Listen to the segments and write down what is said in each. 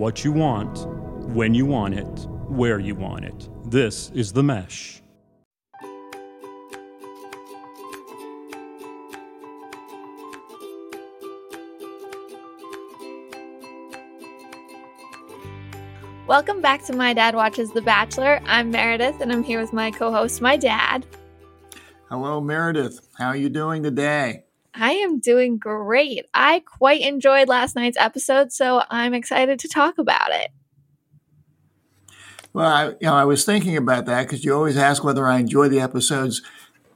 what you want, when you want it, where you want it. This is The Mesh. Welcome back to My Dad Watches The Bachelor. I'm Meredith and I'm here with my co host, my dad. Hello, Meredith. How are you doing today? I am doing great. I quite enjoyed last night's episode, so I'm excited to talk about it. Well, I, you know, I was thinking about that because you always ask whether I enjoy the episodes,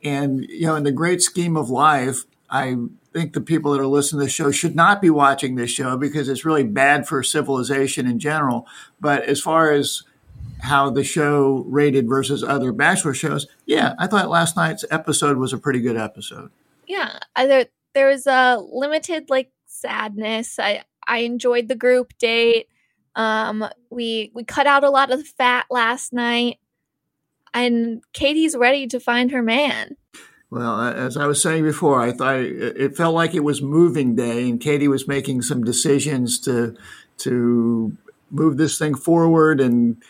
and you know, in the great scheme of life, I think the people that are listening to the show should not be watching this show because it's really bad for civilization in general. But as far as how the show rated versus other Bachelor shows, yeah, I thought last night's episode was a pretty good episode. Yeah, there there was a limited like sadness. I I enjoyed the group date. Um, we we cut out a lot of the fat last night, and Katie's ready to find her man. Well, as I was saying before, I thought it felt like it was moving day, and Katie was making some decisions to to move this thing forward, and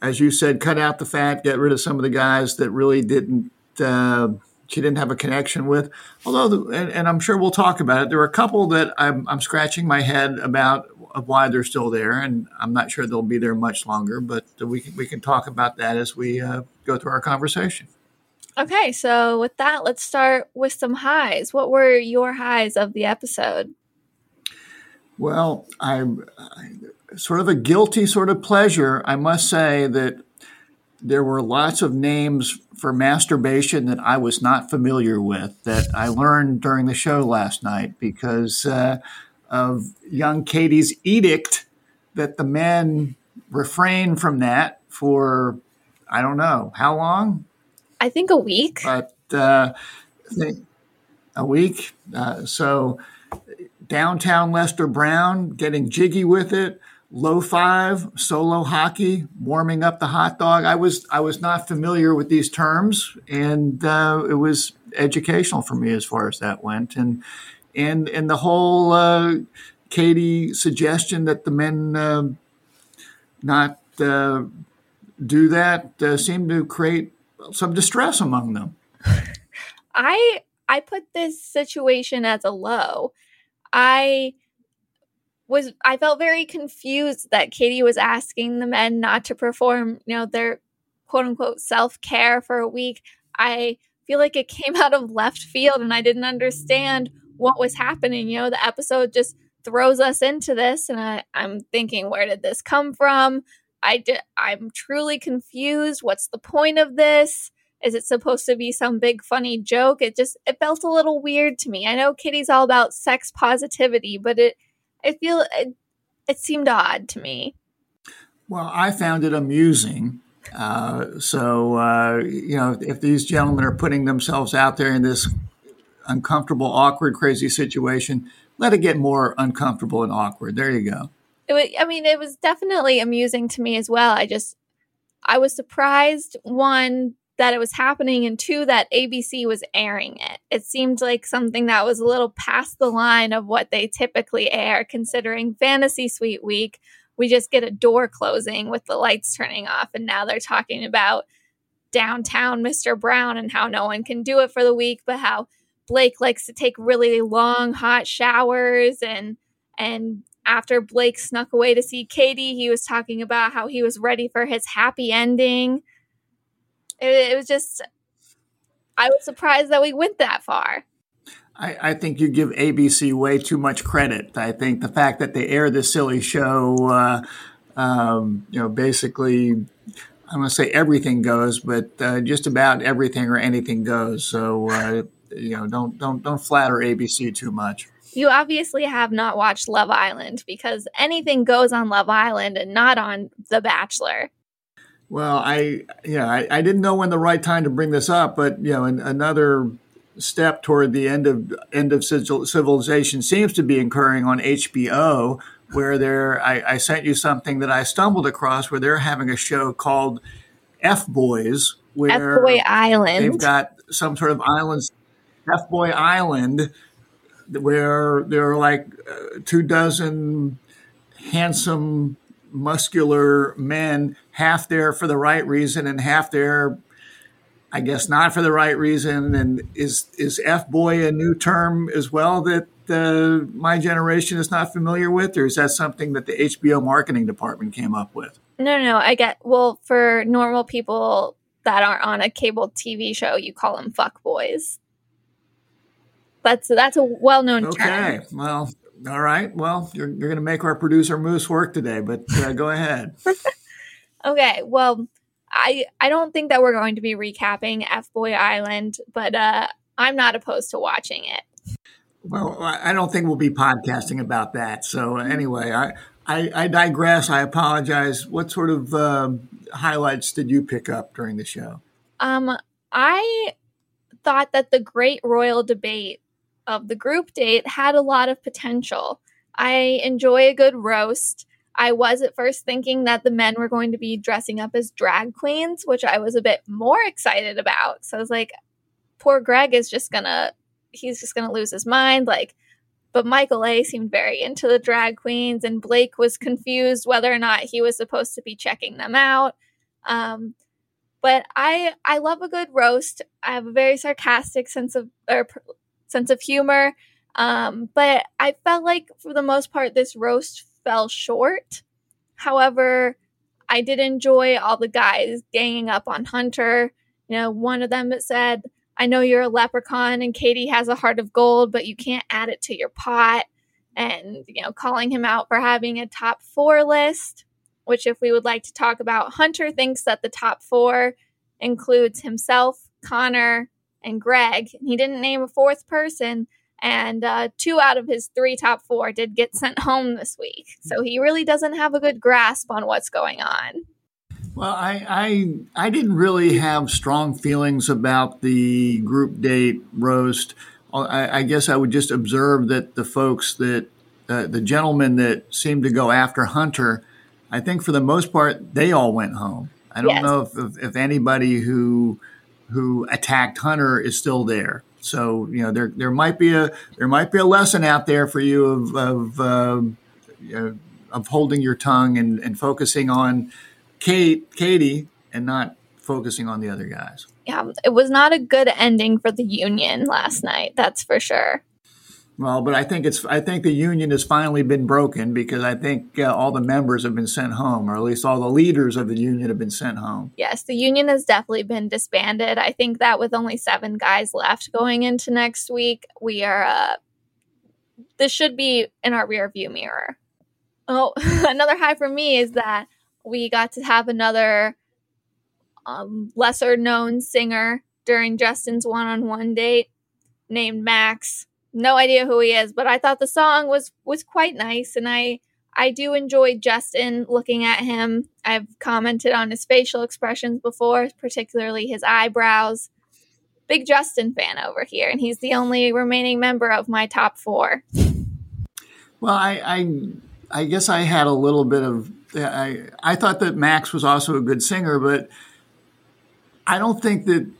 as you said, cut out the fat, get rid of some of the guys that really didn't. Uh, she didn't have a connection with. Although, the, and, and, I'm sure we'll talk about it. There are a couple that I'm, I'm scratching my head about of why they're still there, and I'm not sure they'll be there much longer. But we can we can talk about that as we uh, go through our conversation. Okay, so with that, let's start with some highs. What were your highs of the episode? Well, I'm sort of a guilty sort of pleasure. I must say that there were lots of names for masturbation that I was not familiar with that I learned during the show last night because uh, of young Katie's edict that the men refrain from that for I don't know how long. I think a week. But uh, a week. Uh, so downtown Lester Brown getting jiggy with it low five, solo hockey, warming up the hot dog. I was I was not familiar with these terms, and uh, it was educational for me as far as that went. And and and the whole uh, Katie suggestion that the men uh, not uh, do that uh, seemed to create some distress among them. I I put this situation as a low. I was I felt very confused that Katie was asking the men not to perform, you know, their quote unquote self care for a week. I feel like it came out of left field and I didn't understand what was happening. You know, the episode just throws us into this and I, I'm thinking, where did this come from? I did, I'm truly confused. What's the point of this? Is it supposed to be some big funny joke? It just it felt a little weird to me. I know Katie's all about sex positivity, but it I feel it, it seemed odd to me. Well, I found it amusing. Uh, so, uh, you know, if these gentlemen are putting themselves out there in this uncomfortable, awkward, crazy situation, let it get more uncomfortable and awkward. There you go. It was, I mean, it was definitely amusing to me as well. I just, I was surprised, one, that it was happening and two that ABC was airing it. It seemed like something that was a little past the line of what they typically air considering Fantasy Suite week. We just get a door closing with the lights turning off and now they're talking about downtown Mr. Brown and how no one can do it for the week, but how Blake likes to take really long hot showers and and after Blake snuck away to see Katie, he was talking about how he was ready for his happy ending it, it was just, I was surprised that we went that far. I, I, think you give ABC way too much credit. I think the fact that they air this silly show, uh, um, you know, basically, I'm going to say everything goes, but uh, just about everything or anything goes. So, uh, you know, don't don't don't flatter ABC too much. You obviously have not watched Love Island because anything goes on Love Island and not on The Bachelor. Well, I yeah, I, I, didn't know when the right time to bring this up, but you know, an, another step toward the end of end of civilization seems to be occurring on HBO, where there I, I sent you something that I stumbled across where they're having a show called F Boys, where F Boy Island. They've got some sort of islands, F Boy Island, where there are like uh, two dozen handsome muscular men, half there for the right reason and half there, I guess, not for the right reason. And is is f boy a new term as well that uh, my generation is not familiar with, or is that something that the HBO marketing department came up with? No, no, I get. Well, for normal people that aren't on a cable TV show, you call them fuck boys. That's that's a well known okay. term. Okay, well, all right. Well, you're, you're going to make our producer Moose work today, but uh, go ahead. okay. Well, I I don't think that we're going to be recapping F Boy Island, but uh, I'm not opposed to watching it. Well, I don't think we'll be podcasting about that. So anyway, I I, I digress. I apologize. What sort of uh, highlights did you pick up during the show? Um, I thought that the Great Royal Debate of the group date had a lot of potential. I enjoy a good roast. I was at first thinking that the men were going to be dressing up as drag queens, which I was a bit more excited about. So I was like, poor Greg is just gonna, he's just gonna lose his mind. Like, but Michael A seemed very into the drag queens, and Blake was confused whether or not he was supposed to be checking them out. Um, but I I love a good roast. I have a very sarcastic sense of or sense of humor. Um, but I felt like for the most part, this roast fell short. However, I did enjoy all the guys ganging up on Hunter. You know, one of them said, I know you're a leprechaun and Katie has a heart of gold, but you can't add it to your pot. And, you know, calling him out for having a top four list, which, if we would like to talk about, Hunter thinks that the top four includes himself, Connor, and Greg. He didn't name a fourth person, and uh, two out of his three top four did get sent home this week. So he really doesn't have a good grasp on what's going on. Well, I, I I didn't really have strong feelings about the group date roast. I, I guess I would just observe that the folks that uh, the gentlemen that seemed to go after Hunter, I think for the most part they all went home. I don't yes. know if, if, if anybody who who attacked Hunter is still there. So you know there there might be a there might be a lesson out there for you of of, uh, of holding your tongue and, and focusing on Kate Katie and not focusing on the other guys. Yeah, it was not a good ending for the union last night. That's for sure. Well, but I think it's I think the union has finally been broken because I think uh, all the members have been sent home, or at least all the leaders of the union have been sent home. Yes, the union has definitely been disbanded. I think that with only seven guys left going into next week, we are. Uh, this should be in our rear view mirror. Oh, another high for me is that we got to have another um, lesser known singer during Justin's one on one date named Max no idea who he is, but I thought the song was was quite nice and I I do enjoy Justin looking at him. I've commented on his facial expressions before, particularly his eyebrows. Big Justin fan over here, and he's the only remaining member of my top four. Well, I I, I guess I had a little bit of I I thought that Max was also a good singer, but I don't think that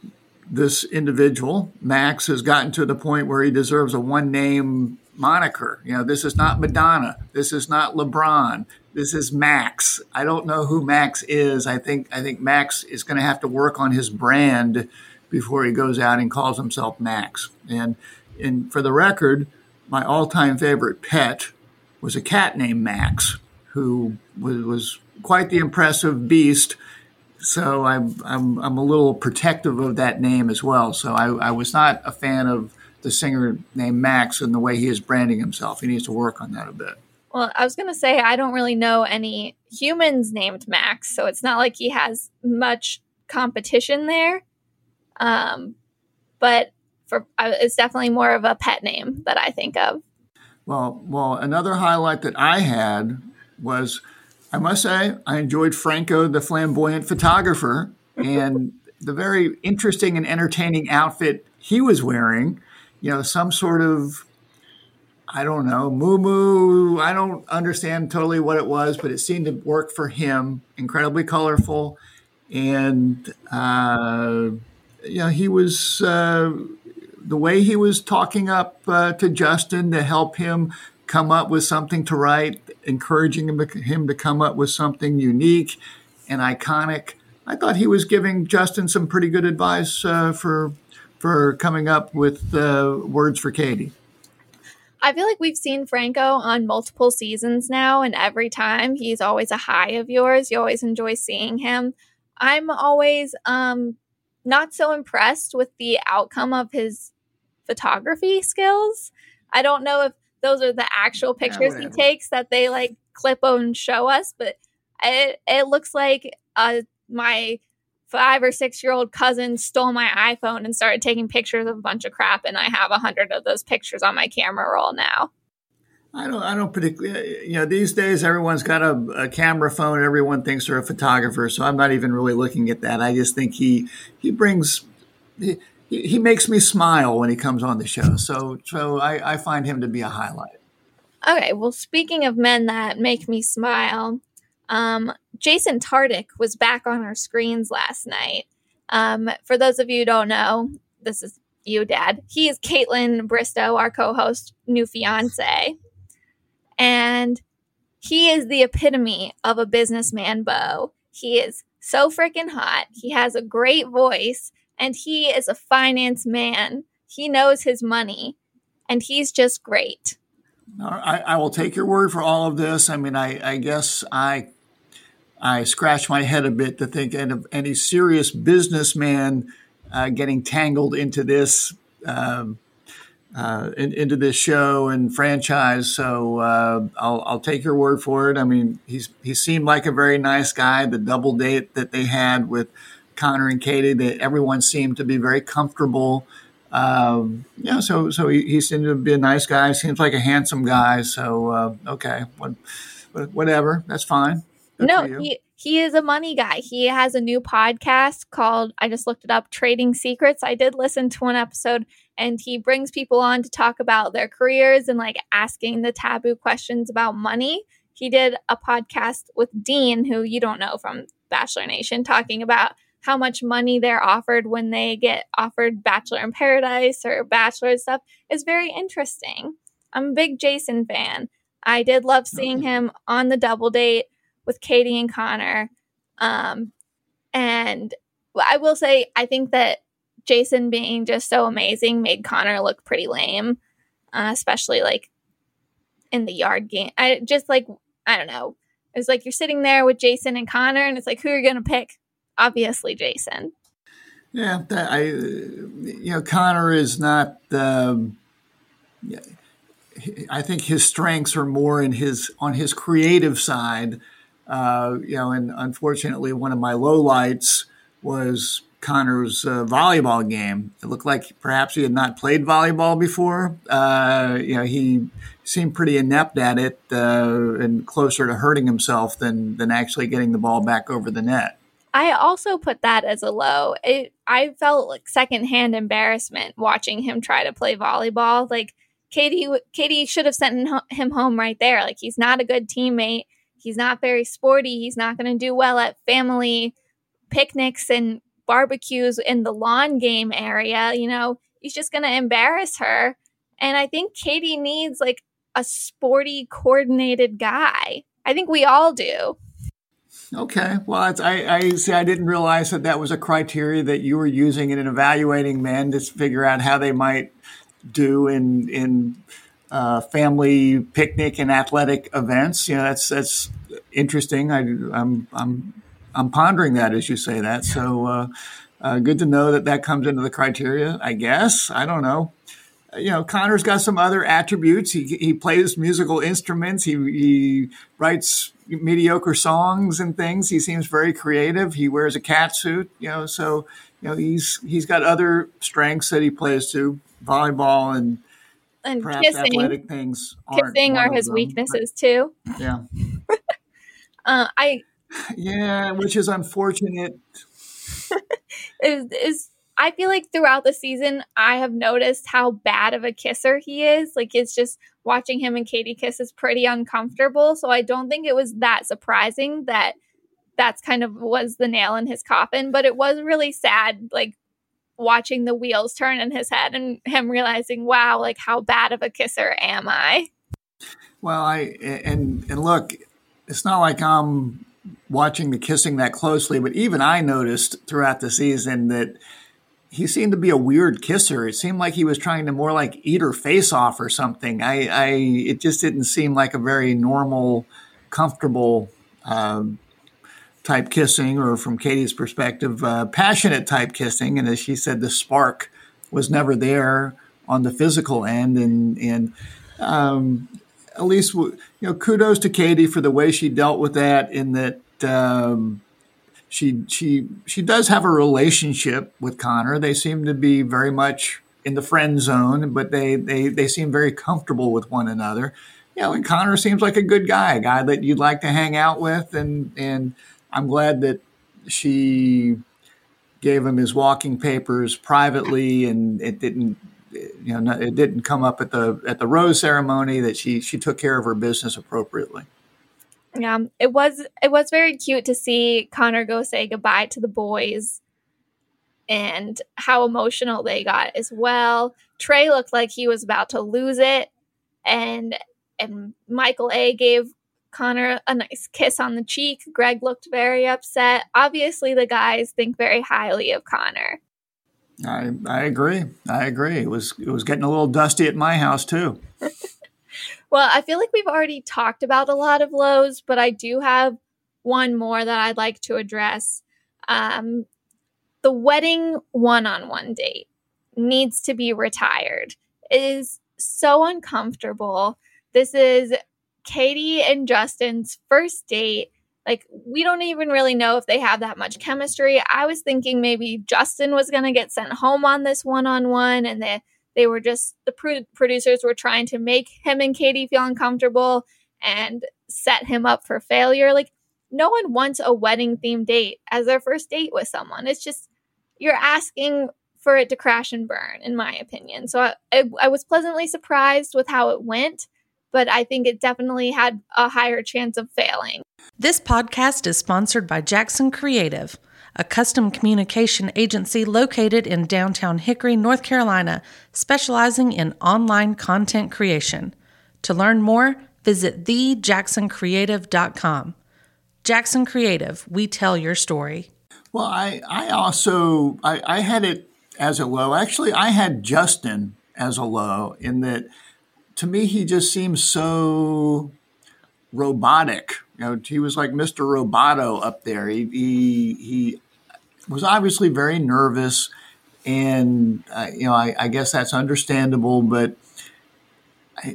this individual, Max, has gotten to the point where he deserves a one name moniker. You know, this is not Madonna. This is not LeBron. This is Max. I don't know who Max is. I think I think Max is going to have to work on his brand before he goes out and calls himself Max. And and for the record, my all-time favorite pet was a cat named Max, who was, was quite the impressive beast so I'm, I'm, I'm a little protective of that name as well. So I, I was not a fan of the singer named Max and the way he is branding himself. He needs to work on that a bit. Well, I was going to say, I don't really know any humans named Max, so it's not like he has much competition there. Um, but for it's definitely more of a pet name that I think of. Well, well, another highlight that I had was I must say, I enjoyed Franco, the flamboyant photographer, and the very interesting and entertaining outfit he was wearing. You know, some sort of, I don't know, moo moo. I don't understand totally what it was, but it seemed to work for him. Incredibly colorful. And, uh, you know, he was, uh, the way he was talking up uh, to Justin to help him come up with something to write, encouraging him to, him to come up with something unique and iconic. I thought he was giving Justin some pretty good advice uh, for for coming up with uh, words for Katie. I feel like we've seen Franco on multiple seasons now, and every time he's always a high of yours. You always enjoy seeing him. I'm always um, not so impressed with the outcome of his photography skills. I don't know if those are the actual pictures yeah, he takes that they like clip and show us, but it it looks like uh, my five or six year old cousin stole my iPhone and started taking pictures of a bunch of crap, and I have a hundred of those pictures on my camera roll now. I don't. I don't particularly. You know, these days everyone's got a, a, camera phone. Everyone thinks they're a photographer. So I'm not even really looking at that. I just think he he brings. He, he makes me smile when he comes on the show. So so I, I find him to be a highlight. Okay. Well, speaking of men that make me smile, um, Jason Tartick was back on our screens last night. Um, for those of you who don't know, this is you, Dad. He is Kaitlyn Bristowe, our co-host, new fiance, and he is the epitome of a businessman beau. He is so freaking hot. He has a great voice, and he is a finance man. He knows his money, and he's just great. I, I will take your word for all of this. I mean, I, I guess I I scratch my head a bit to think of any serious businessman uh, getting tangled into this um, uh, in, into this show and franchise. So uh, I'll, I'll, take your word for it. I mean, he's he seemed like a very nice guy. The double date that they had with Connor and Katie, that everyone seemed to be very comfortable. Um, yeah, so so he, he, seemed to be a nice guy. Seems like a handsome guy. So uh, okay, what, whatever, that's fine. Good no, he he is a money guy. He has a new podcast called I just looked it up, Trading Secrets. I did listen to one episode and he brings people on to talk about their careers and like asking the taboo questions about money. He did a podcast with Dean, who you don't know from Bachelor Nation, talking about how much money they're offered when they get offered Bachelor in Paradise or Bachelor stuff is very interesting. I'm a big Jason fan. I did love seeing him on the double date with Katie and Connor. Um, and I will say, I think that Jason being just so amazing made Connor look pretty lame, uh, especially like in the yard game. I just like, I don't know. It's like you're sitting there with Jason and Connor, and it's like, who are you going to pick? Obviously, Jason. Yeah, I, you know, Connor is not. Um, I think his strengths are more in his on his creative side uh, you know, and unfortunately, one of my lowlights was Connor's uh, volleyball game. It looked like perhaps he had not played volleyball before. Uh, you know, he seemed pretty inept at it uh, and closer to hurting himself than than actually getting the ball back over the net. I also put that as a low. It, I felt like secondhand embarrassment watching him try to play volleyball. Like Katie, Katie should have sent him home right there. Like he's not a good teammate He's not very sporty. He's not going to do well at family picnics and barbecues in the lawn game area. You know, he's just going to embarrass her. And I think Katie needs like a sporty, coordinated guy. I think we all do. Okay. Well, I, I see. I didn't realize that that was a criteria that you were using in evaluating men to figure out how they might do in in uh, family picnic and athletic events. You know, that's that's interesting. I, I'm, I'm I'm pondering that as you say that. So uh, uh, good to know that that comes into the criteria. I guess I don't know. You know, Connor's got some other attributes. He he plays musical instruments. He he writes mediocre songs and things. He seems very creative. He wears a cat suit. You know, so you know he's he's got other strengths that he plays to volleyball and and kissing. athletic things kissing are his them, weaknesses too. Yeah. uh, I. Yeah, which is unfortunate. is is I feel like throughout the season, I have noticed how bad of a kisser he is. Like it's just watching him and Katie kiss is pretty uncomfortable. So I don't think it was that surprising that that's kind of was the nail in his coffin. But it was really sad, like watching the wheels turn in his head and him realizing, wow, like how bad of a kisser am I? Well, I and and look, it's not like I'm watching the kissing that closely, but even I noticed throughout the season that he seemed to be a weird kisser. It seemed like he was trying to more like eat her face off or something. I, I it just didn't seem like a very normal, comfortable um, type kissing, or from Katie's perspective, uh, passionate type kissing. And as she said, the spark was never there on the physical end, and and um, at least you know kudos to Katie for the way she dealt with that. In that. Um, she she she does have a relationship with Connor. They seem to be very much in the friend zone, but they they they seem very comfortable with one another. You know, and Connor seems like a good guy, a guy that you'd like to hang out with, and and I'm glad that she gave him his walking papers privately, and it didn't you know it didn't come up at the at the rose ceremony. That she she took care of her business appropriately. Yeah, it was it was very cute to see Connor go say goodbye to the boys and how emotional they got as well. Trey looked like he was about to lose it and and Michael A gave Connor a nice kiss on the cheek. Greg looked very upset. Obviously the guys think very highly of Connor. I I agree. I agree. It was it was getting a little dusty at my house too. Well, I feel like we've already talked about a lot of lows, but I do have one more that I'd like to address. Um, the wedding one on one date needs to be retired. It is so uncomfortable. This is Katie and Justin's first date. Like, we don't even really know if they have that much chemistry. I was thinking maybe Justin was going to get sent home on this one on one and that they were just, the pro- producers were trying to make him and Katie feel uncomfortable and set him up for failure. Like, no one wants a wedding themed date as their first date with someone. It's just, you're asking for it to crash and burn, in my opinion. So I, I, I was pleasantly surprised with how it went but I think it definitely had a higher chance of failing. This podcast is sponsored by Jackson Creative a custom communication agency located in downtown Hickory, North Carolina, specializing in online content creation. To learn more, visit thejacksoncreative.com. Jackson Creative, we tell your story. Well, I, I also I, I had it as a low. Actually, I had Justin as a low in that to me he just seems so robotic. You know, he was like Mr. Roboto up there. He he, he was obviously very nervous, and uh, you know, I, I, guess that's understandable. But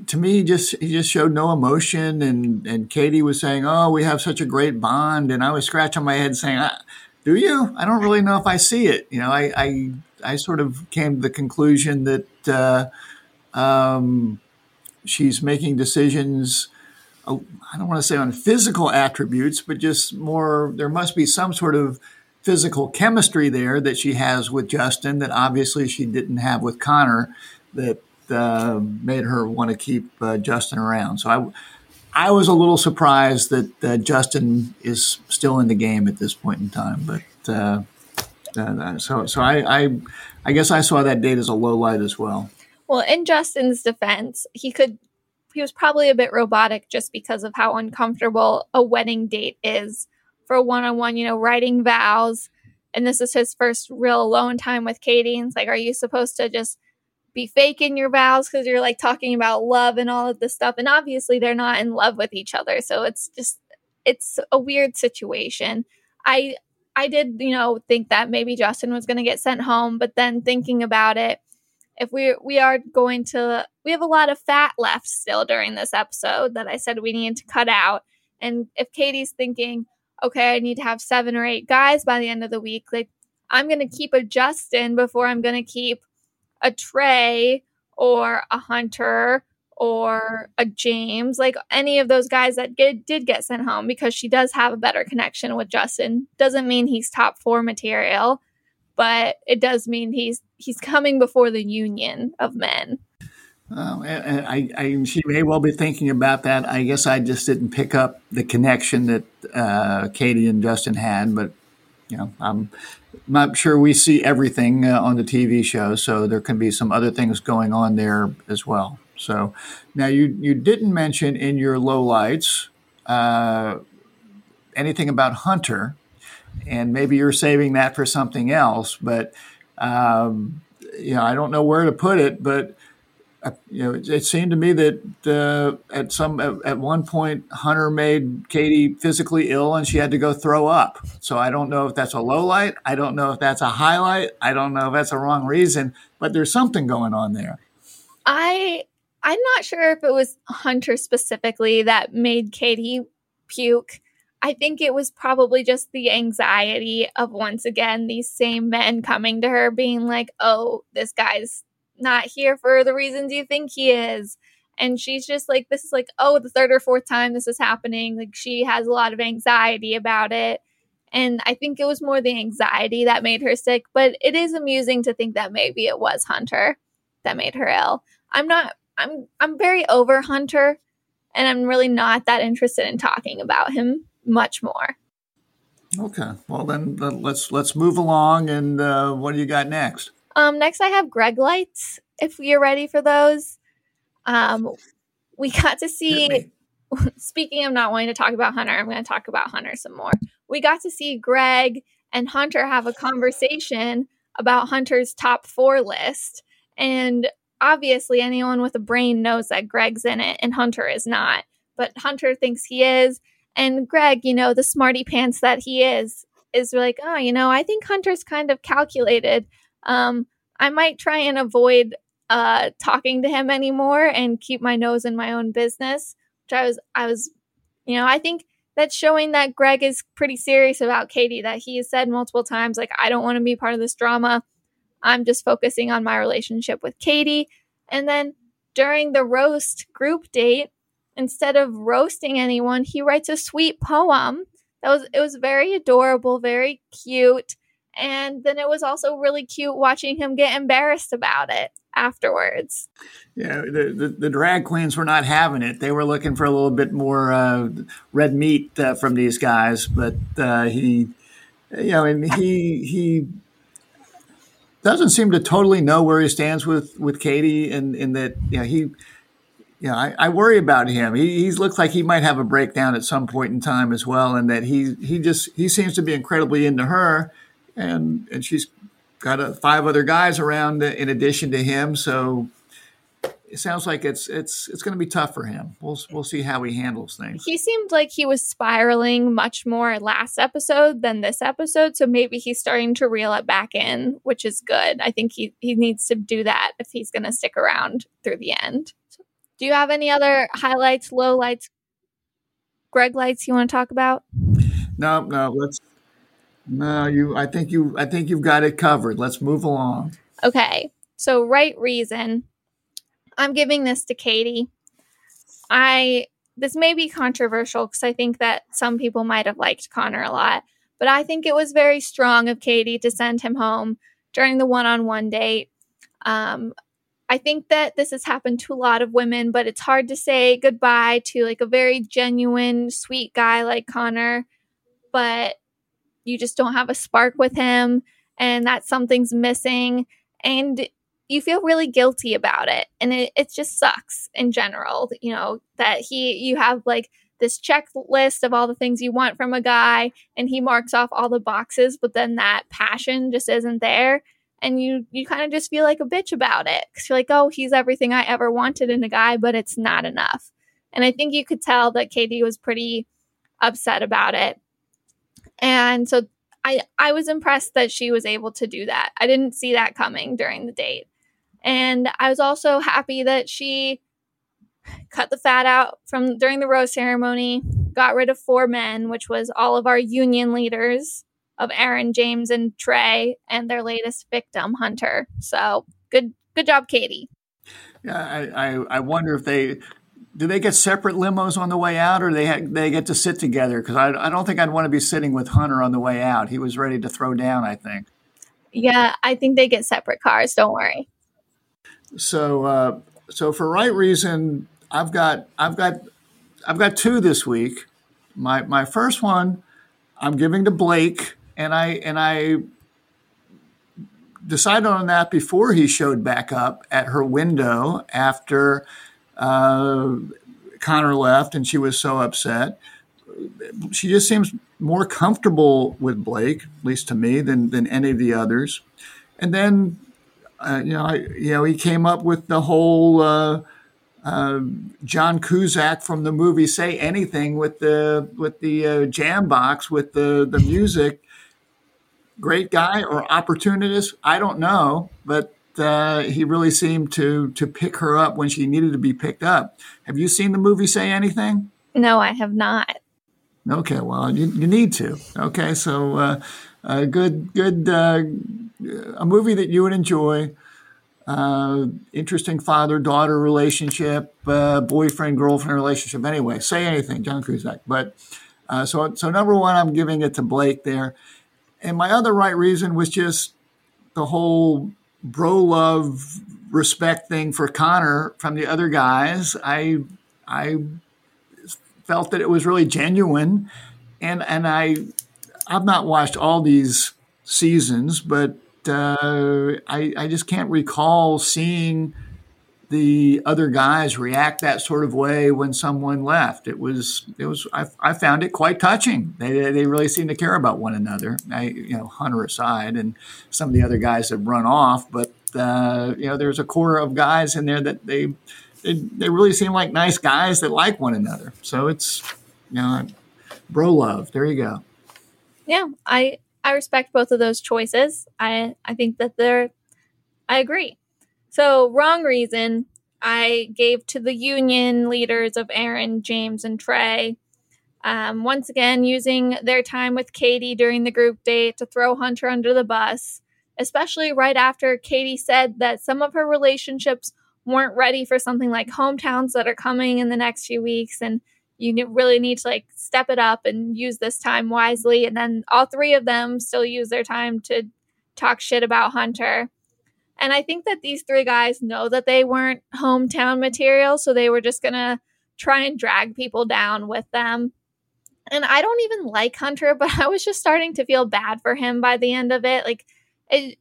to me, he just he just showed no emotion. And and Katie was saying, "Oh, we have such a great bond," and I was scratching my head saying, "Do you? I don't really know if I see it." You know, I I, I sort of came to the conclusion that uh, um, she's making decisions. I don't want to say on physical attributes, but just more. There must be some sort of physical chemistry there that she has with Justin that obviously she didn't have with Connor that uh, made her want to keep uh, Justin around. So I, I was a little surprised that uh, Justin is still in the game at this point in time. But uh, uh, so so I, I I guess I saw that date as a low light as well. Well, in Justin's defense, he could he was probably a bit robotic just because of how uncomfortable a wedding date is for one on one, you know, writing vows. And this is his first real alone time with Katie. And it's like, are you supposed to just be faking your vows because you're like talking about love and all of this stuff? And obviously, they're not in love with each other. So it's just, it's a weird situation. I, I did, you know, think that maybe Justin was going to get sent home, but then thinking about it, if we we are going to we have a lot of fat left still during this episode that I said we need to cut out. And if Katie's thinking, okay, I need to have seven or eight guys by the end of the week. Like, I'm to keep a Justin before I'm to keep a Trey or a Hunter or a James, like any of those guys that get, did get sent home because she does have a better connection with Justin. Doesn't mean he's top four material, but it does mean he's he's coming before the union of men. I, I, she may well be thinking about that. I guess I just didn't pick up the connection that uh, Katie and Justin had, but you know, I'm not sure we see everything uh, on the TV show, so there can be some other things going on there as well. So now you you didn't mention in your lowlights uh, anything about Hunter, and maybe you're saving that for something else. But um, you know, I don't know where to put it, but uh, you know, it, it, seemed to me that uh, at some at, at, one point Hunter made Katie physically ill, and she had to go throw up. So I don't know if that's a low light. I don't know if that's a highlight. I don't know if that's a wrong reason, but there's something going on there. I I'm not sure if it was Hunter specifically that made Katie puke. I think it was probably just the anxiety of once again these same men coming to her being like, "Oh, this guy's not here for the reasons you think he is. And she's just like, this is like, oh, the third or fourth time this is happening. Like, she has a lot of anxiety about it. And I think it was more the anxiety that made her sick. But it is amusing to think that maybe it was Hunter that made her ill. I'm not, I'm, I'm very over Hunter. And I'm really not that interested in talking about him much more. Okay. Well, then, let's let's move along. And uh, what do you got next? Um, next, I have Greg lights. If you're ready for those, um, we got to see. Speaking of not wanting to talk about Hunter, I'm going to talk about Hunter some more. We got to see Greg and Hunter have a conversation about Hunter's top four list, and obviously, anyone with a brain knows that Greg's in it and Hunter is not. But Hunter thinks he is, and Greg, you know, the smarty pants that he is, is like, oh, you know, I think Hunter's kind of calculated um, I might try and avoid uh, talking to him anymore and keep my nose in my own business. Which I was, I was, you know, I think that's showing that Greg is pretty serious about Katie. That he has said multiple times, like, I don't want to be part of this drama. I'm just focusing on my relationship with Katie. And then during the roast group date, instead of roasting anyone, he writes a sweet poem. That was it was very adorable, very cute. And then it was also really cute watching him get embarrassed about it afterwards. Yeah, the, the, the drag queens were not having it. They were looking for a little bit more uh, red meat uh, from these guys, but uh, he, you know, and he he doesn't seem to totally know where he stands with with Katie, and in that you know he. Know, I, I worry about him. He, he looks like he might have a breakdown at some point in time as well, and that he he just he seems to be incredibly into her, and and she's got a, five other guys around in addition to him. So it sounds like it's it's it's going to be tough for him. We'll we'll see how he handles things. He seemed like he was spiraling much more last episode than this episode, so maybe he's starting to reel it back in, which is good. I think he he needs to do that if he's going to stick around through the end. So, do you have any other highlights, lowlights, Greg lights you want to talk about? No, no. Let's no, you. I think you. I think you've got it covered. Let's move along. Okay. So right reason. I'm giving this to Katie. I this may be controversial because I think that some people might have liked Connor a lot, but I think it was very strong of Katie to send him home during the one-on-one date. Um, I think that this has happened to a lot of women, but it's hard to say goodbye to like a very genuine, sweet guy like Connor. But you just don't have a spark with him and that something's missing and you feel really guilty about it and it, it just sucks in general you know that he you have like this checklist of all the things you want from a guy and he marks off all the boxes but then that passion just isn't there and you you kind of just feel like a bitch about it because you're like oh he's everything i ever wanted in a guy but it's not enough and i think you could tell that katie was pretty upset about it and so I I was impressed that she was able to do that. I didn't see that coming during the date. And I was also happy that she cut the fat out from during the rose ceremony, got rid of four men, which was all of our union leaders of Aaron, James, and Trey, and their latest victim, Hunter. So good good job, Katie. Yeah, I, I, I wonder if they do they get separate limos on the way out, or they ha- they get to sit together? Because I, I don't think I'd want to be sitting with Hunter on the way out. He was ready to throw down. I think. Yeah, I think they get separate cars. Don't worry. So, uh, so for right reason, I've got I've got I've got two this week. My my first one, I'm giving to Blake, and I and I decided on that before he showed back up at her window after uh, Connor left and she was so upset. She just seems more comfortable with Blake, at least to me, than, than any of the others. And then, uh, you know, I, you know, he came up with the whole uh, uh, John Cusack from the movie "Say Anything" with the with the uh, jam box with the the music. Great guy or opportunist? I don't know, but uh, he really seemed to to pick her up when she needed to be picked up. Have you seen the movie "Say Anything"? No, I have not. Okay, well, you, you need to. Okay, so uh, a good good uh, a movie that you would enjoy uh, interesting father daughter relationship, uh, boyfriend girlfriend relationship. Anyway, say anything, John Cusack. But uh, so so number one, I'm giving it to Blake there, and my other right reason was just the whole bro love respect thing for Connor from the other guys. I I felt that it was really genuine, and and I I've not watched all these seasons, but uh, I, I just can't recall seeing the other guys react that sort of way when someone left. It was, it was, I, I found it quite touching. They, they really seem to care about one another. I, you know, Hunter aside, and some of the other guys have run off, but uh, you know, there's a core of guys in there that they, they, they really seem like nice guys that like one another. So it's, you know, bro love. There you go. Yeah, I I respect both of those choices. I I think that they're I agree. So wrong reason I gave to the union leaders of Aaron, James, and Trey. Um, once again, using their time with Katie during the group date to throw Hunter under the bus, especially right after Katie said that some of her relationships weren't ready for something like hometowns that are coming in the next few weeks. And you really need to like step it up and use this time wisely. And then all three of them still use their time to talk shit about Hunter. And I think that these three guys know that they weren't hometown material, so they were just gonna try and drag people down with them. And I don't even like Hunter, but I was just starting to feel bad for him by the end of it. Like, it,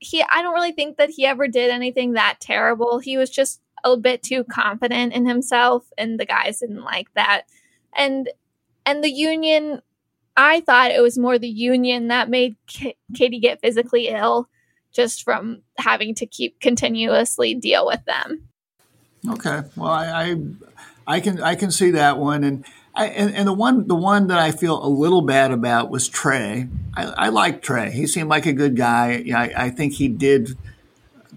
he, I don't really think that he ever did anything that terrible. He was just a bit too confident in himself and the guys didn't like that and and the union i thought it was more the union that made K- katie get physically ill just from having to keep continuously deal with them okay well i i, I can i can see that one and I, and, and, the one the one that I feel a little bad about was Trey. I, I like Trey. He seemed like a good guy. I, I think he did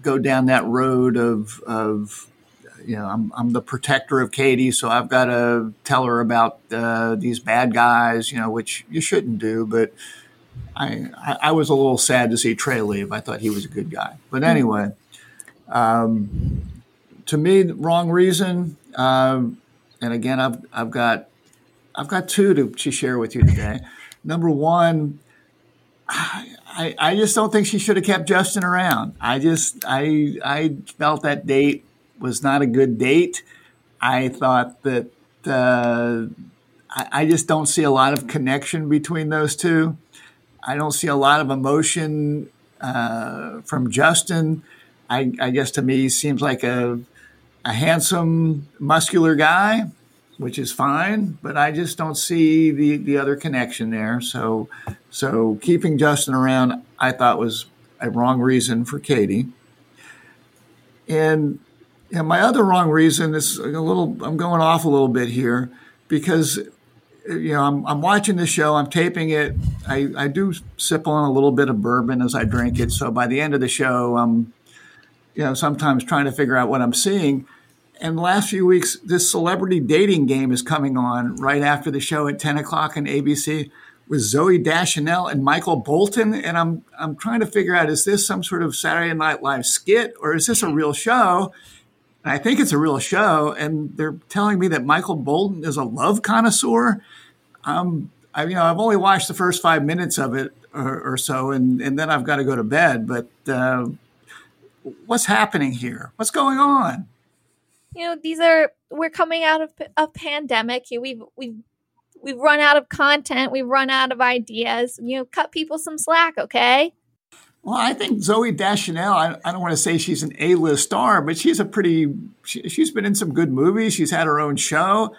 go down that road of of you know, I'm, I'm the protector of Katie, so I've got to tell her about uh, these bad guys, you know, which you shouldn't do. But I, I, was a little sad to see Trey leave. I thought he was a good guy. But anyway, um, to me, wrong reason. Um, and again, I've, I've got I've got two to, to share with you today. Number one, I, I just don't think she should have kept Justin around. I just I I felt that date was not a good date. I thought that uh, I, I, just don't see a lot of connection between those two. I don't see a lot of emotion uh, from Justin. I, I, guess to me, he seems like a, a handsome, muscular guy, which is fine, but I just don't see the, the other connection there. So, so keeping Justin around, I thought was a wrong reason for Katie. And yeah, my other wrong reason is a little. I'm going off a little bit here because you know I'm, I'm watching the show. I'm taping it. I, I do sip on a little bit of bourbon as I drink it. So by the end of the show, I'm you know sometimes trying to figure out what I'm seeing. And last few weeks, this celebrity dating game is coming on right after the show at 10 o'clock on ABC with Zooey Deschanel and Michael Bolton. And I'm I'm trying to figure out is this some sort of Saturday Night Live skit or is this a real show? I think it's a real show, and they're telling me that Michael Bolton is a love connoisseur. Um, I, you know, I've only watched the first five minutes of it or, or so, and, and then I've got to go to bed. But uh, what's happening here? What's going on? You know, these are we're coming out of a pandemic. We've we've we've run out of content. We've run out of ideas. You know, cut people some slack, okay? Well, I think Zooey Deschanel, I, I don't want to say she's an A list star, but she's a pretty, she, has been in some good movies. She's had her own show.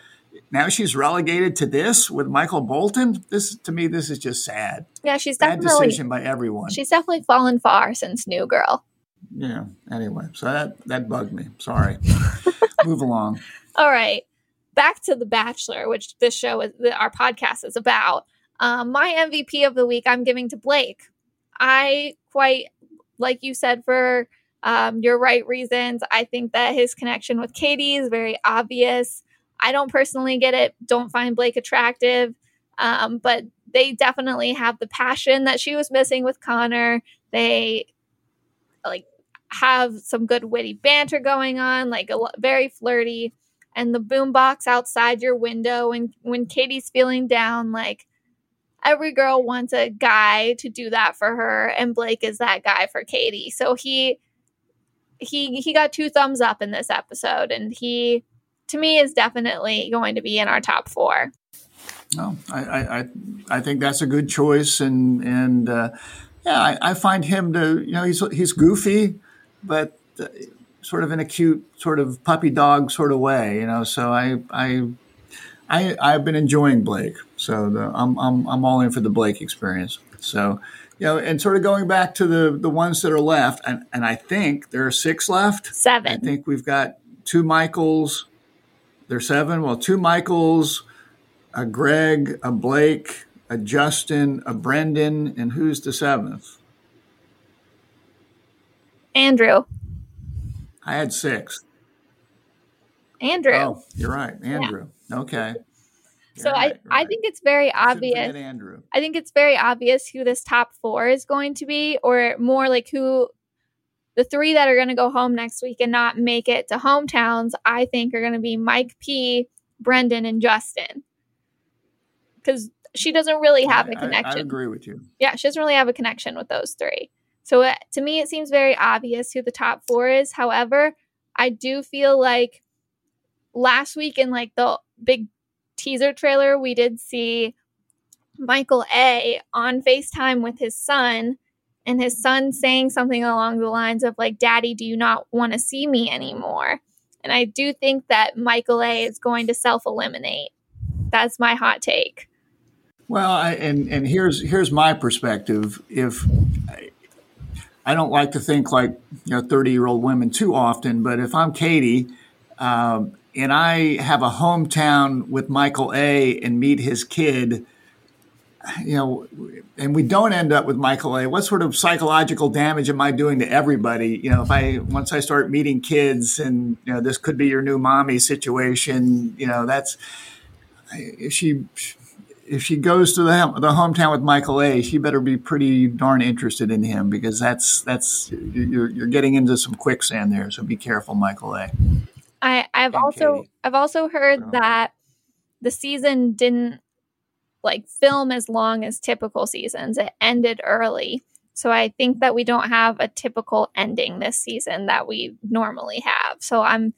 Now she's relegated to this with Michael Bolton. This, to me, this is just sad. Yeah, she's Bad definitely, decision by everyone. she's definitely fallen far since New Girl. yeah. Anyway, so that, that bugged me. Sorry. Move along. All right, back to The Bachelor, which this show is, our podcast is about. Um, my MVP of the week, I'm giving to Blake. I quite, like you said, for um, your right reasons. I think that his connection with Katie is very obvious. I don't personally get it, don't find Blake attractive, um, but they definitely have the passion that she was missing with Connor. They like have some good witty banter going on, like a very flirty. And the boombox outside your window, and when Katie's feeling down, like every girl wants a guy to do that for her, and Blake is that guy for Katie. So he he he got two thumbs up in this episode, and he to me is definitely going to be in our top four. No, I, I, I, I think that's a good choice, and and uh, yeah, I, I find him to you know he's he's goofy, but uh, sort of in a cute sort of puppy dog sort of way, you know. So I I I I've been enjoying Blake, so the, I'm I'm I'm all in for the Blake experience. So you know, and sort of going back to the the ones that are left, and and I think there are six left. Seven. I think we've got two Michaels. There's seven. Well, two Michaels, a Greg, a Blake, a Justin, a Brendan, and who's the seventh? Andrew. I had six. Andrew. Oh, you're right, Andrew. Okay. So You're I, right, I think it's very obvious. Andrew. I think it's very obvious who this top four is going to be, or more like who the three that are going to go home next week and not make it to hometowns. I think are going to be Mike P, Brendan, and Justin, because she doesn't really have I- a I- connection. I, agree with you. yeah, she doesn't really have a connection with those three. So uh, to me, it seems very obvious who the top four is. However, I do feel like last week in like the big teaser trailer, we did see Michael A on FaceTime with his son, and his son saying something along the lines of like, "Daddy, do you not want to see me anymore?" And I do think that Michael A is going to self eliminate. That's my hot take. Well, I, and and here's here's my perspective. If I, I don't like to think like you know thirty year old women too often, but if I'm Katie um, and I have a hometown with Michael A. and meet his kid, you know, and we don't end up with Michael A. What sort of psychological damage am I doing to everybody? You know, if I once I start meeting kids and you know this could be your new mommy situation, you know, that's if she if she goes to the the hometown with Michael A, she better be pretty darn interested in him because that's that's you're you're getting into some quicksand there. So be careful, Michael A. I I've And also Katie. I've also heard So- that the season didn't like film as long as typical seasons. It ended early. So I think that we don't have a typical ending this season that we normally have. So I'm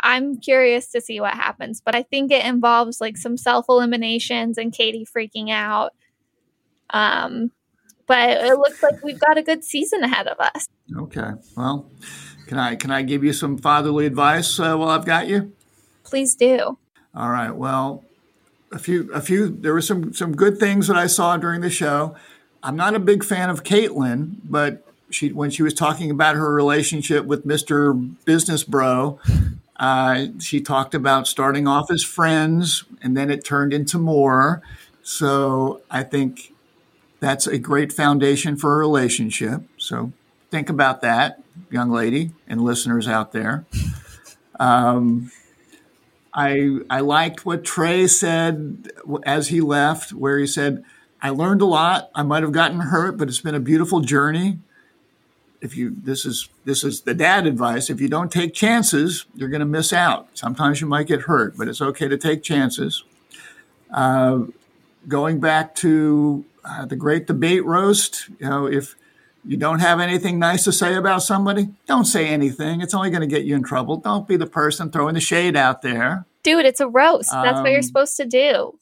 I'm curious to see what happens, but I think it involves like some self eliminations and Katie freaking out. Um but it looks like we've got a good season ahead of us. Okay, well, can I can I give you some fatherly advice uh, while I've got you? Please do. All right. Well, a few, a few. There were some some good things that I saw during the show. I'm not a big fan of Caitlyn, but she when she was talking about her relationship with Mr. Business Bro, uh, she talked about starting off as friends and then it turned into more. So I think that's a great foundation for a relationship. So think about that, young lady and listeners out there. Um, I I liked what Trey said as he left, where he said, "I learned a lot. I might have gotten hurt, but it's been a beautiful journey." If you this is this is the dad advice. If you don't take chances, you're going to miss out. Sometimes you might get hurt, but it's okay to take chances. Uh, going back to uh, the great debate roast, you know, if you don't have anything nice to say about somebody, don't say anything. It's only going to get you in trouble. Don't be the person throwing the shade out there. Dude, it's a roast. That's what you're Um, supposed to do.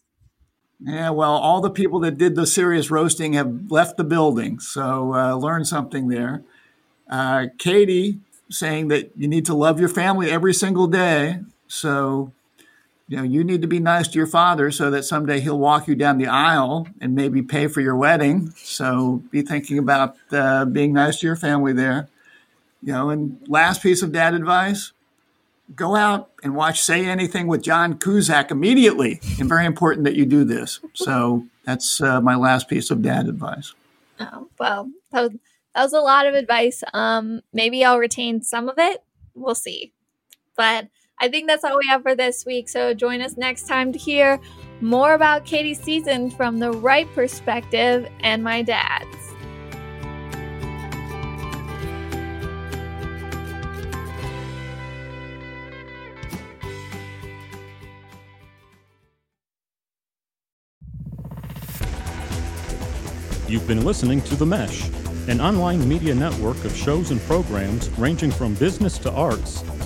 Yeah, well, all the people that did the serious roasting have left the building, so uh, learn something there. Uh, Katie saying that you need to love your family every single day. So, you know, you need to be nice to your father so that someday he'll walk you down the aisle and maybe pay for your wedding. So, be thinking about uh, being nice to your family there. You know, and last piece of dad advice go out and watch Say Anything with John Cusack immediately. And very important that you do this. So that's uh, my last piece of dad advice. Oh, well, that was, that was a lot of advice. Um, maybe I'll retain some of it. We'll see. But I think that's all we have for this week. So join us next time to hear more about Katie's season from the right perspective and my dad's. You've been listening to The Mesh, an online media network of shows and programs ranging from business to arts,